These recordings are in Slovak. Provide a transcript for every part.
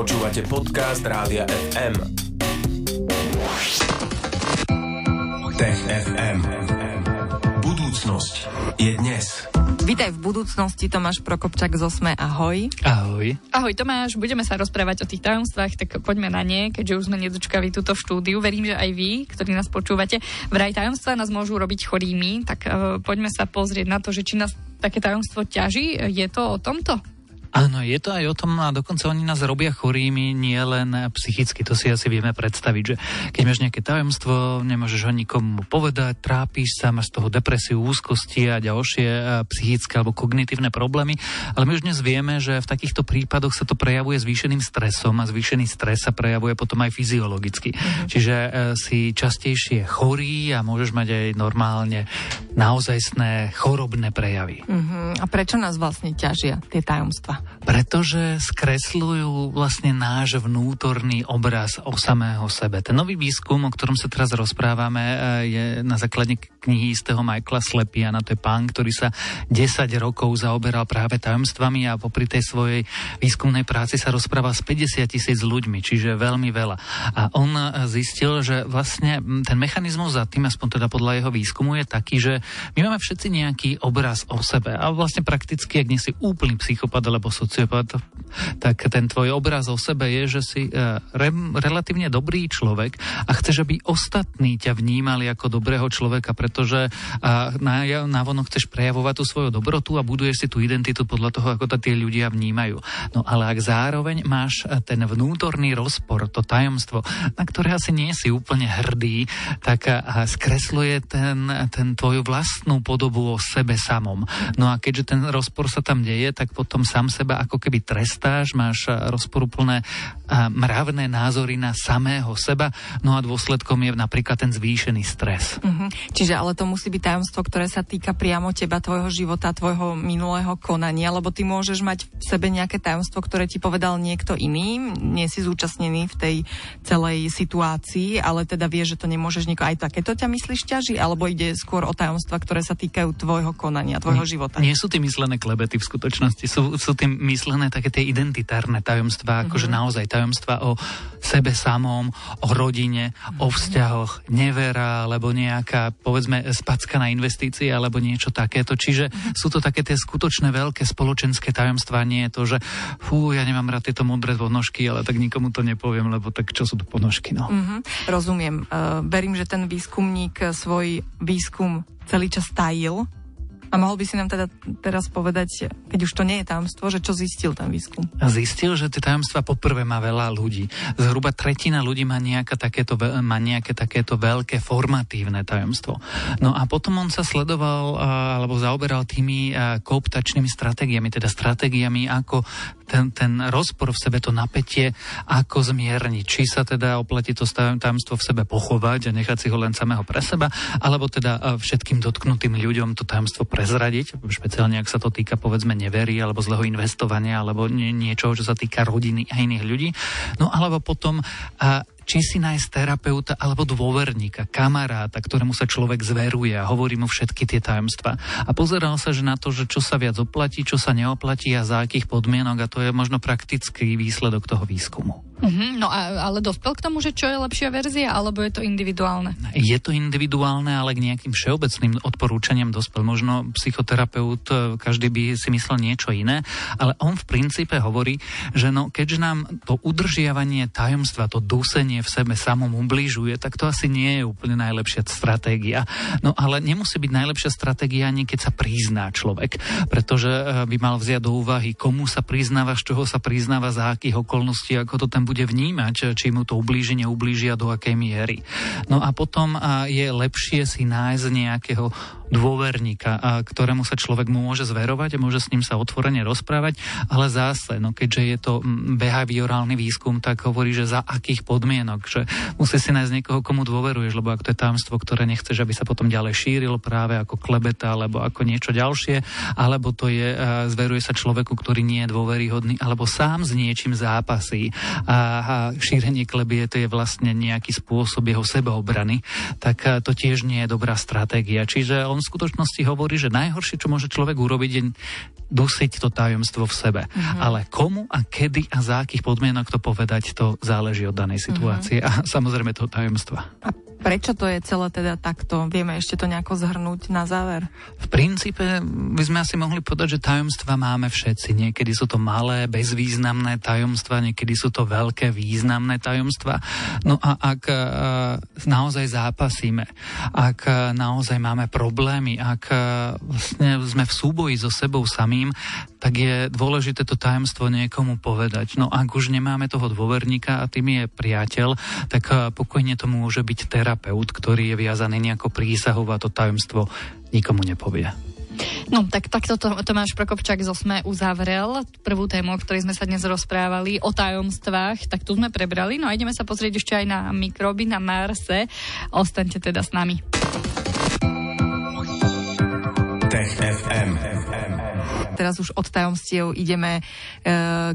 Počúvate podcast Rádia FM. Tech FM. Budúcnosť je dnes. Vítaj v budúcnosti, Tomáš Prokopčak z Osme, ahoj. Ahoj. Ahoj Tomáš, budeme sa rozprávať o tých tajomstvách, tak poďme na ne, keďže už sme nedočkali túto štúdiu. Verím, že aj vy, ktorí nás počúvate, vraj tajomstvá nás môžu robiť chorými, tak uh, poďme sa pozrieť na to, že či nás také tajomstvo ťaží. Je to o tomto? Áno, je to aj o tom a dokonca oni nás robia chorými nie len psychicky, to si asi vieme predstaviť, že keď máš nejaké tajomstvo, nemôžeš ho nikomu povedať, trápíš sa, máš z toho depresiu, úzkosti a ďalšie e, psychické alebo kognitívne problémy, ale my už dnes vieme, že v takýchto prípadoch sa to prejavuje zvýšeným stresom a zvýšený stres sa prejavuje potom aj fyziologicky. Mm-hmm. Čiže e, si častejšie chorý a môžeš mať aj normálne naozajstné chorobné prejavy. Mm-hmm. A prečo nás vlastne ťažia tie tajomstva? Pretože skresľujú vlastne náš vnútorný obraz o samého sebe. Ten nový výskum, o ktorom sa teraz rozprávame, e, je na základe knihy istého Michaela Slepiana, to je pán, ktorý sa 10 rokov zaoberal práve tajomstvami a popri tej svojej výskumnej práci sa rozprával s 50 tisíc ľuďmi, čiže veľmi veľa. A on e, zistil, že vlastne ten mechanizmus za tým, aspoň teda podľa jeho výskumu, je taký, že my máme všetci nejaký obraz o sebe a vlastne prakticky, ak nie si úplný psychopat alebo sociopat, tak ten tvoj obraz o sebe je, že si uh, re, relatívne dobrý človek a chceš, aby ostatní ťa vnímali ako dobrého človeka, pretože na, na vonok chceš prejavovať tú svoju dobrotu a buduješ si tú identitu podľa toho, ako to tie ľudia vnímajú. No ale ak zároveň máš ten vnútorný rozpor, to tajomstvo, na ktoré asi nie si úplne hrdý, tak uh, skresluje ten, ten tvoju vlastnú podobu o sebe samom. No a keďže ten rozpor sa tam deje, tak potom sám seba ako keby trestáš, máš rozporuplné mravné názory na samého seba, no a dôsledkom je napríklad ten zvýšený stres. Uh-huh. Čiže ale to musí byť tajomstvo, ktoré sa týka priamo teba, tvojho života, tvojho minulého konania, lebo ty môžeš mať v sebe nejaké tajomstvo, ktoré ti povedal niekto iný, nie si zúčastnený v tej celej situácii, ale teda vieš, že to nemôžeš nikoho. Aj takéto ťa myslíš ťaží, alebo ide skôr o tajomstva, ktoré sa týkajú tvojho konania, tvojho nie, života? Nie sú tým myslené klebety v skutočnosti, sú, sú tým myslené také tie identitárne tajomstvá, akože mm-hmm. naozaj tajomstvá o sebe samom, o rodine, mm-hmm. o vzťahoch, nevera, alebo nejaká, povedzme, spacka na investície, alebo niečo takéto. Čiže sú to také tie skutočné veľké spoločenské tajomstvá, nie je to, že fú, ja nemám rád tieto modré ponožky, ale tak nikomu to nepoviem, lebo tak čo sú to ponožky, no. Mm-hmm. Rozumiem. Uh, verím, že ten výskumník svoj výskum celý čas tajil, a mohol by si nám teda teraz povedať, keď už to nie je tajomstvo, že čo zistil ten výskum? Zistil, že tie tajomstva poprvé má veľa ľudí. Zhruba tretina ľudí má, takéto, má nejaké takéto veľké formatívne tajomstvo. No a potom on sa sledoval alebo zaoberal tými kooptačnými stratégiami, teda stratégiami, ako ten, ten rozpor v sebe, to napätie, ako zmierniť. Či sa teda oplatí to tajomstvo v sebe pochovať a nechať si ho len samého pre seba, alebo teda všetkým dotknutým ľuďom to tajomstvo pre prezradiť, špeciálne ak sa to týka povedzme nevery alebo zlého investovania alebo nie, niečoho, čo sa týka rodiny a iných ľudí. No alebo potom a či si nájsť terapeuta alebo dôverníka, kamaráta, ktorému sa človek zveruje a hovorí mu všetky tie tajomstvá. A pozeral sa, že na to, že čo sa viac oplatí, čo sa neoplatí a za akých podmienok a to je možno praktický výsledok toho výskumu. Uh-huh, no a, ale dospel k tomu, že čo je lepšia verzia, alebo je to individuálne? Je to individuálne, ale k nejakým všeobecným odporúčaniam dospel. Možno psychoterapeut, e, každý by si myslel niečo iné, ale on v princípe hovorí, že no, keďže nám to udržiavanie tajomstva, to dusenie v sebe samom ubližuje, tak to asi nie je úplne najlepšia stratégia. No ale nemusí byť najlepšia stratégia ani keď sa prizná človek, pretože eh, by mal vziať do úvahy, komu sa priznáva, z čoho sa priznáva, za akých okolností, ako to ten bude vnímať, eh, či mu to ublíži, neublíži a do akej miery. No a potom eh, je lepšie si nájsť nejakého dôverníka, ktorému sa človek môže zverovať a môže s ním sa otvorene rozprávať, ale zase, no keďže je to mm, behaviorálny výskum, tak hovorí, že za akých podmienok podmienok, že musí si nájsť niekoho, komu dôveruješ, lebo ak to je tajomstvo, ktoré nechceš, aby sa potom ďalej šírilo práve ako klebeta alebo ako niečo ďalšie, alebo to je, zveruje sa človeku, ktorý nie je dôveryhodný, alebo sám s niečím zápasí. A a šírenie klebie to je vlastne nejaký spôsob jeho sebeobrany, tak to tiež nie je dobrá stratégia. Čiže on v skutočnosti hovorí, že najhoršie, čo môže človek urobiť, je dusiť to tajomstvo v sebe. Mm-hmm. Ale komu a kedy a za akých podmienok to povedať, to záleží od danej situácie mm-hmm. A samozrejme toho tajomstva. A Prečo to je celé teda takto? Vieme ešte to nejako zhrnúť na záver? V princípe by sme asi mohli povedať, že tajomstva máme všetci. Niekedy sú to malé, bezvýznamné tajomstva, niekedy sú to veľké, významné tajomstva. No a ak uh, naozaj zápasíme, ak uh, naozaj máme problémy, ak uh, vlastne sme v súboji so sebou samým, tak je dôležité to tajomstvo niekomu povedať. No ak už nemáme toho dôverníka a tým je priateľ, tak pokojne to môže byť terapeut, ktorý je viazaný nejako prísahou a to tajomstvo nikomu nepovie. No, tak takto to, Tomáš Prokopčák zo SME uzavrel prvú tému, o ktorej sme sa dnes rozprávali, o tajomstvách, tak tu sme prebrali. No a ideme sa pozrieť ešte aj na mikroby na Marse. Ostaňte teda s nami. Tech FM teraz už od tajomstiev ideme e,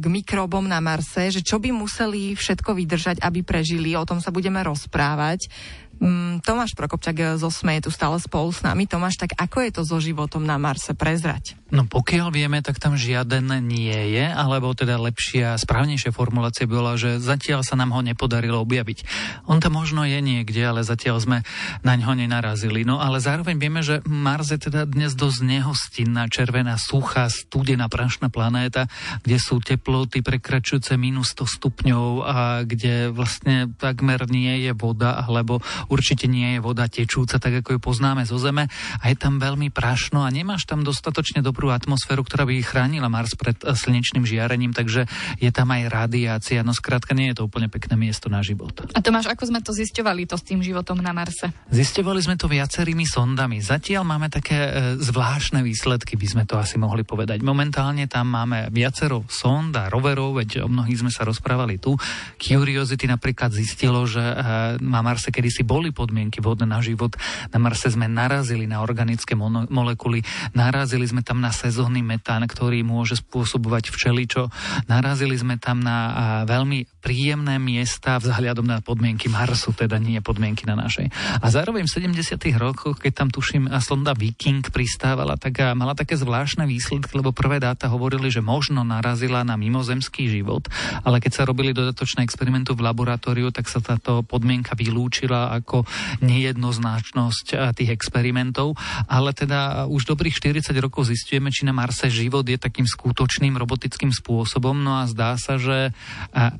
k mikrobom na Marse, že čo by museli všetko vydržať, aby prežili, o tom sa budeme rozprávať. Mm, Tomáš Prokopčak eh, zo SME je tu stále spolu s nami. Tomáš, tak ako je to so životom na Marse? Prezrať. No pokiaľ vieme, tak tam žiaden nie je, alebo teda lepšia, správnejšia formulácia bola, že zatiaľ sa nám ho nepodarilo objaviť. On tam možno je niekde, ale zatiaľ sme na ňo nenarazili. No ale zároveň vieme, že Mars je teda dnes dosť nehostinná, červená, suchá, studená, prašná planéta, kde sú teploty prekračujúce minus 100 stupňov a kde vlastne takmer nie je voda, alebo určite nie je voda tečúca, tak ako ju poznáme zo Zeme a je tam veľmi prašno a nemáš tam dostatočne dobrú atmosféru, ktorá by chránila Mars pred eh, slnečným žiarením, takže je tam aj radiácia. No skrátka nie je to úplne pekné miesto na život. A Tomáš, ako sme to zisťovali to s tým životom na Marse? Zisťovali sme to viacerými sondami. Zatiaľ máme také e, zvláštne výsledky, by sme to asi mohli povedať. Momentálne tam máme viacero sond a roverov, veď o mnohých sme sa rozprávali tu. Curiosity napríklad zistilo, že e, na Marse kedysi boli podmienky vhodné na život. Na Marse sme narazili na organické mono- molekuly, narazili sme tam na sezónny metán, ktorý môže spôsobovať včeličo, narazili sme tam na a, veľmi príjemné miesta vzhľadom na podmienky Marsu, teda nie podmienky na našej. A zároveň v 70. rokoch, keď tam tuším sonda Viking pristávala, tak a mala také zvláštne výsledky, lebo prvé dáta hovorili, že možno narazila na mimozemský život, ale keď sa robili dodatočné experimenty v laboratóriu, tak sa táto podmienka vylúčila ako nejednoznačnosť tých experimentov, ale teda už dobrých 40 rokov zistujeme, či na Marse život je takým skutočným robotickým spôsobom, no a zdá sa, že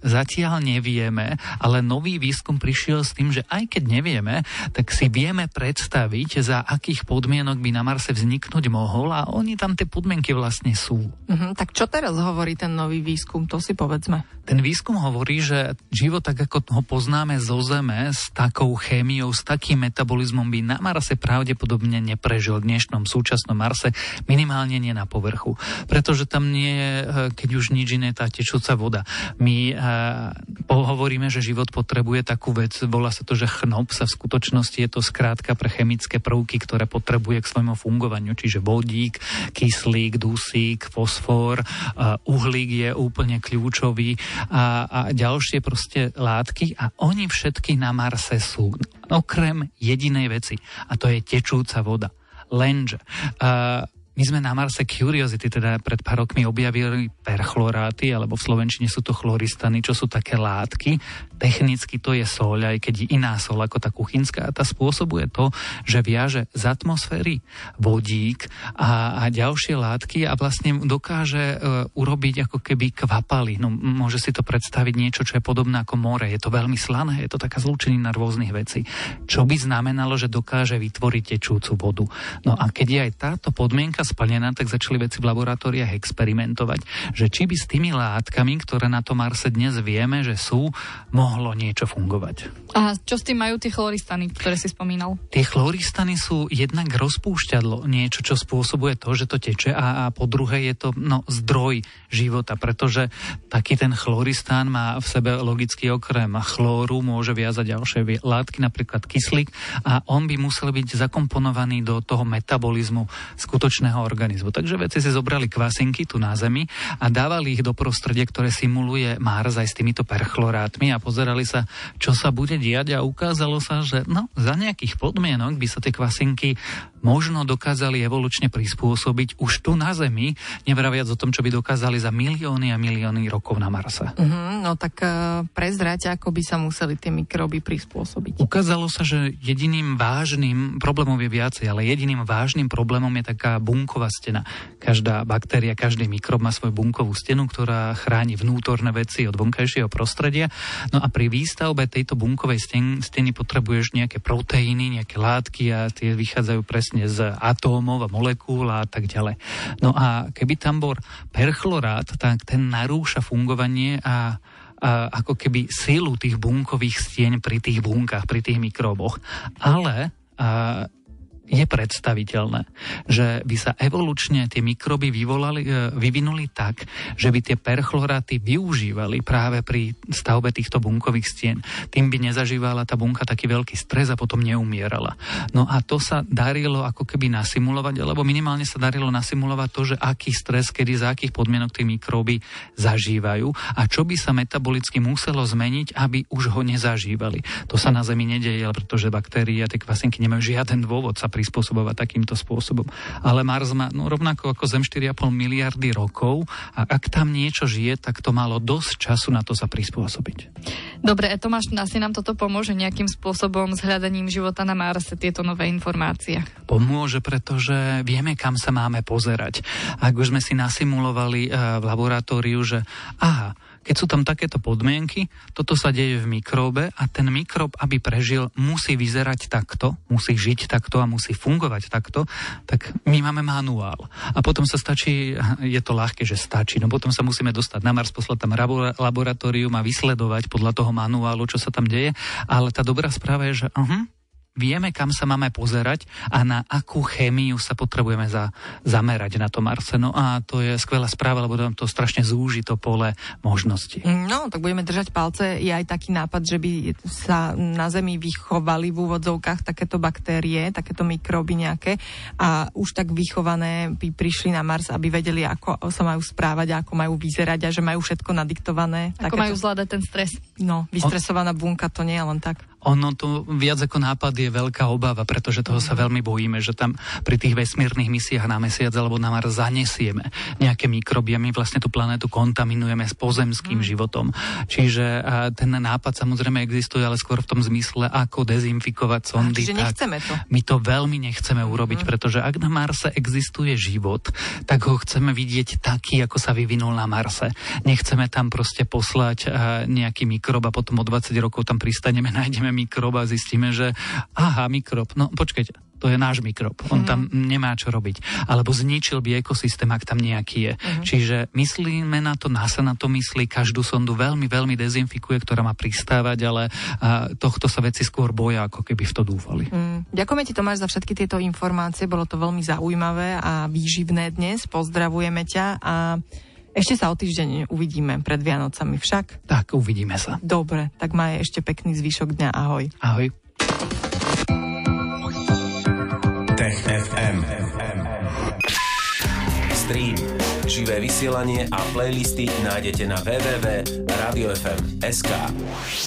zatiaľ zatiaľ nevieme, ale nový výskum prišiel s tým, že aj keď nevieme, tak si vieme predstaviť, za akých podmienok by na Marse vzniknúť mohol a oni tam tie podmienky vlastne sú. Uh-huh, tak čo teraz hovorí ten nový výskum, to si povedzme. Ten výskum hovorí, že život tak ako ho poznáme zo Zeme, s takou chémiou, s takým metabolizmom by na Marse pravdepodobne neprežil v dnešnom súčasnom Marse, minimálne nie na povrchu. Pretože tam nie je, eh, keď už nič iné, tá tečúca voda. My eh, hovoríme, že život potrebuje takú vec, volá sa to, že chnop sa v skutočnosti je to skrátka pre chemické prvky, ktoré potrebuje k svojmu fungovaniu, čiže vodík, kyslík, dusík, fosfor, uhlík je úplne kľúčový a, a ďalšie proste látky a oni všetky na Marse sú, okrem jedinej veci a to je tečúca voda. Lenže uh, my sme na Marse Curiosity teda pred pár rokmi objavili perchloráty, alebo v Slovenčine sú to chloristany, čo sú také látky. Technicky to je soľ, aj keď iná soľ ako tá kuchynská. A tá spôsobuje to, že viaže z atmosféry vodík a, a ďalšie látky a vlastne dokáže e, urobiť ako keby kvapaly. No, môže si to predstaviť niečo, čo je podobné ako more. Je to veľmi slané, je to taká zlúčenina rôznych vecí. Čo by znamenalo, že dokáže vytvoriť tečúcu vodu. No a keď je aj táto podmienka splnená, tak začali veci v laboratóriách experimentovať, že či by s tými látkami, ktoré na tom Marse dnes vieme, že sú, mohlo niečo fungovať. A čo s tým majú tie chloristany, ktoré si spomínal? Tie chloristany sú jednak rozpúšťadlo, niečo, čo spôsobuje to, že to teče a, a po druhé je to no, zdroj života, pretože taký ten chloristán má v sebe logicky okrem chlóru, môže viazať ďalšie látky, napríklad kyslík a on by musel byť zakomponovaný do toho metabolizmu skutočného bežného organizmu. Takže vedci si zobrali kvasinky tu na Zemi a dávali ich do prostredia, ktoré simuluje Mars aj s týmito perchlorátmi a pozerali sa, čo sa bude diať a ukázalo sa, že no, za nejakých podmienok by sa tie kvasinky možno dokázali evolučne prispôsobiť už tu na Zemi, nevraviac o tom, čo by dokázali za milióny a milióny rokov na Marse. Mm-hmm, no tak uh, prezrať, ako by sa museli tie mikroby prispôsobiť. Ukázalo sa, že jediným vážnym problémom je viacej, ale jediným vážnym problémom je taká bunková stena. Každá baktéria, každý mikrob má svoju bunkovú stenu, ktorá chráni vnútorné veci od vonkajšieho prostredia. No a pri výstavbe tejto bunkovej sten, steny potrebuješ nejaké proteíny, nejaké látky a tie vychádzajú presne z atómov a molekúl a tak ďalej. No a keby tam bol perchlorát, tak ten narúša fungovanie a ako keby silu tých bunkových stieň pri tých bunkách, pri tých mikróboch. Ale a, je predstaviteľné, že by sa evolučne tie mikroby vyvolali, e, vyvinuli tak, že by tie perchloráty využívali práve pri stavbe týchto bunkových stien. Tým by nezažívala tá bunka taký veľký stres a potom neumierala. No a to sa darilo ako keby nasimulovať, alebo minimálne sa darilo nasimulovať to, že aký stres, kedy za akých podmienok tie mikróby zažívajú a čo by sa metabolicky muselo zmeniť, aby už ho nezažívali. To sa na Zemi nedeje, pretože baktérie a tie kvasinky nemajú žiaden dôvod sa prispôsobovať takýmto spôsobom. Ale Mars má no, rovnako ako Zem 4,5 miliardy rokov a ak tam niečo žije, tak to malo dosť času na to sa prispôsobiť. Dobre, Tomáš, asi nám toto pomôže nejakým spôsobom s hľadaním života na Marse, tieto nové informácie? Pomôže, pretože vieme, kam sa máme pozerať. Ak už sme si nasimulovali uh, v laboratóriu, že aha, keď sú tam takéto podmienky, toto sa deje v mikróbe a ten mikrob, aby prežil, musí vyzerať takto, musí žiť takto a musí fungovať takto, tak my máme manuál. A potom sa stačí, je to ľahké, že stačí, no potom sa musíme dostať na Mars, poslať tam laboratórium a vysledovať podľa toho manuálu, čo sa tam deje. Ale tá dobrá správa je, že uh-huh, vieme, kam sa máme pozerať a na akú chémiu sa potrebujeme za, zamerať na to Marse. No a to je skvelá správa, lebo nám to strašne zúži to pole možnosti. No, tak budeme držať palce. Je aj taký nápad, že by sa na Zemi vychovali v úvodzovkách takéto baktérie, takéto mikróby nejaké a už tak vychované by prišli na Mars, aby vedeli, ako sa majú správať, ako majú vyzerať a že majú všetko nadiktované. Ako takéto... majú zvládať ten stres. No, vystresovaná bunka to nie je len tak. Ono to viac ako nápad je veľká obava, pretože toho sa veľmi bojíme, že tam pri tých vesmírnych misiách na Mesiac alebo na Mars zanesieme nejaké mikroby a my vlastne tú planetu kontaminujeme s pozemským mm. životom. Čiže ten nápad samozrejme existuje, ale skôr v tom zmysle, ako dezinfikovať sondy. Čiže nechceme to. My to veľmi nechceme urobiť, mm. pretože ak na Marse existuje život, tak ho chceme vidieť taký, ako sa vyvinul na Marse. Nechceme tam proste poslať nejaký mikrob a potom o 20 rokov tam pristaneme, nájdeme mikrob a zistíme, že aha, mikrob, no počkajte, to je náš mikrob. On mm. tam nemá čo robiť. Alebo zničil by ekosystém, ak tam nejaký je. Mm. Čiže myslíme na to, NASA na to myslí, každú sondu veľmi, veľmi dezinfikuje, ktorá má pristávať, ale a, tohto sa veci skôr boja, ako keby v to dúfali. Mm. Ďakujeme ti Tomáš za všetky tieto informácie, bolo to veľmi zaujímavé a výživné dnes. Pozdravujeme ťa a ešte sa o týždeň uvidíme pred Vianocami však. Tak, uvidíme sa. Dobre, tak maj ešte pekný zvyšok dňa. Ahoj. Ahoj. Tech FM. Stream, živé vysielanie a playlisty nájdete na www.radiofm.sk.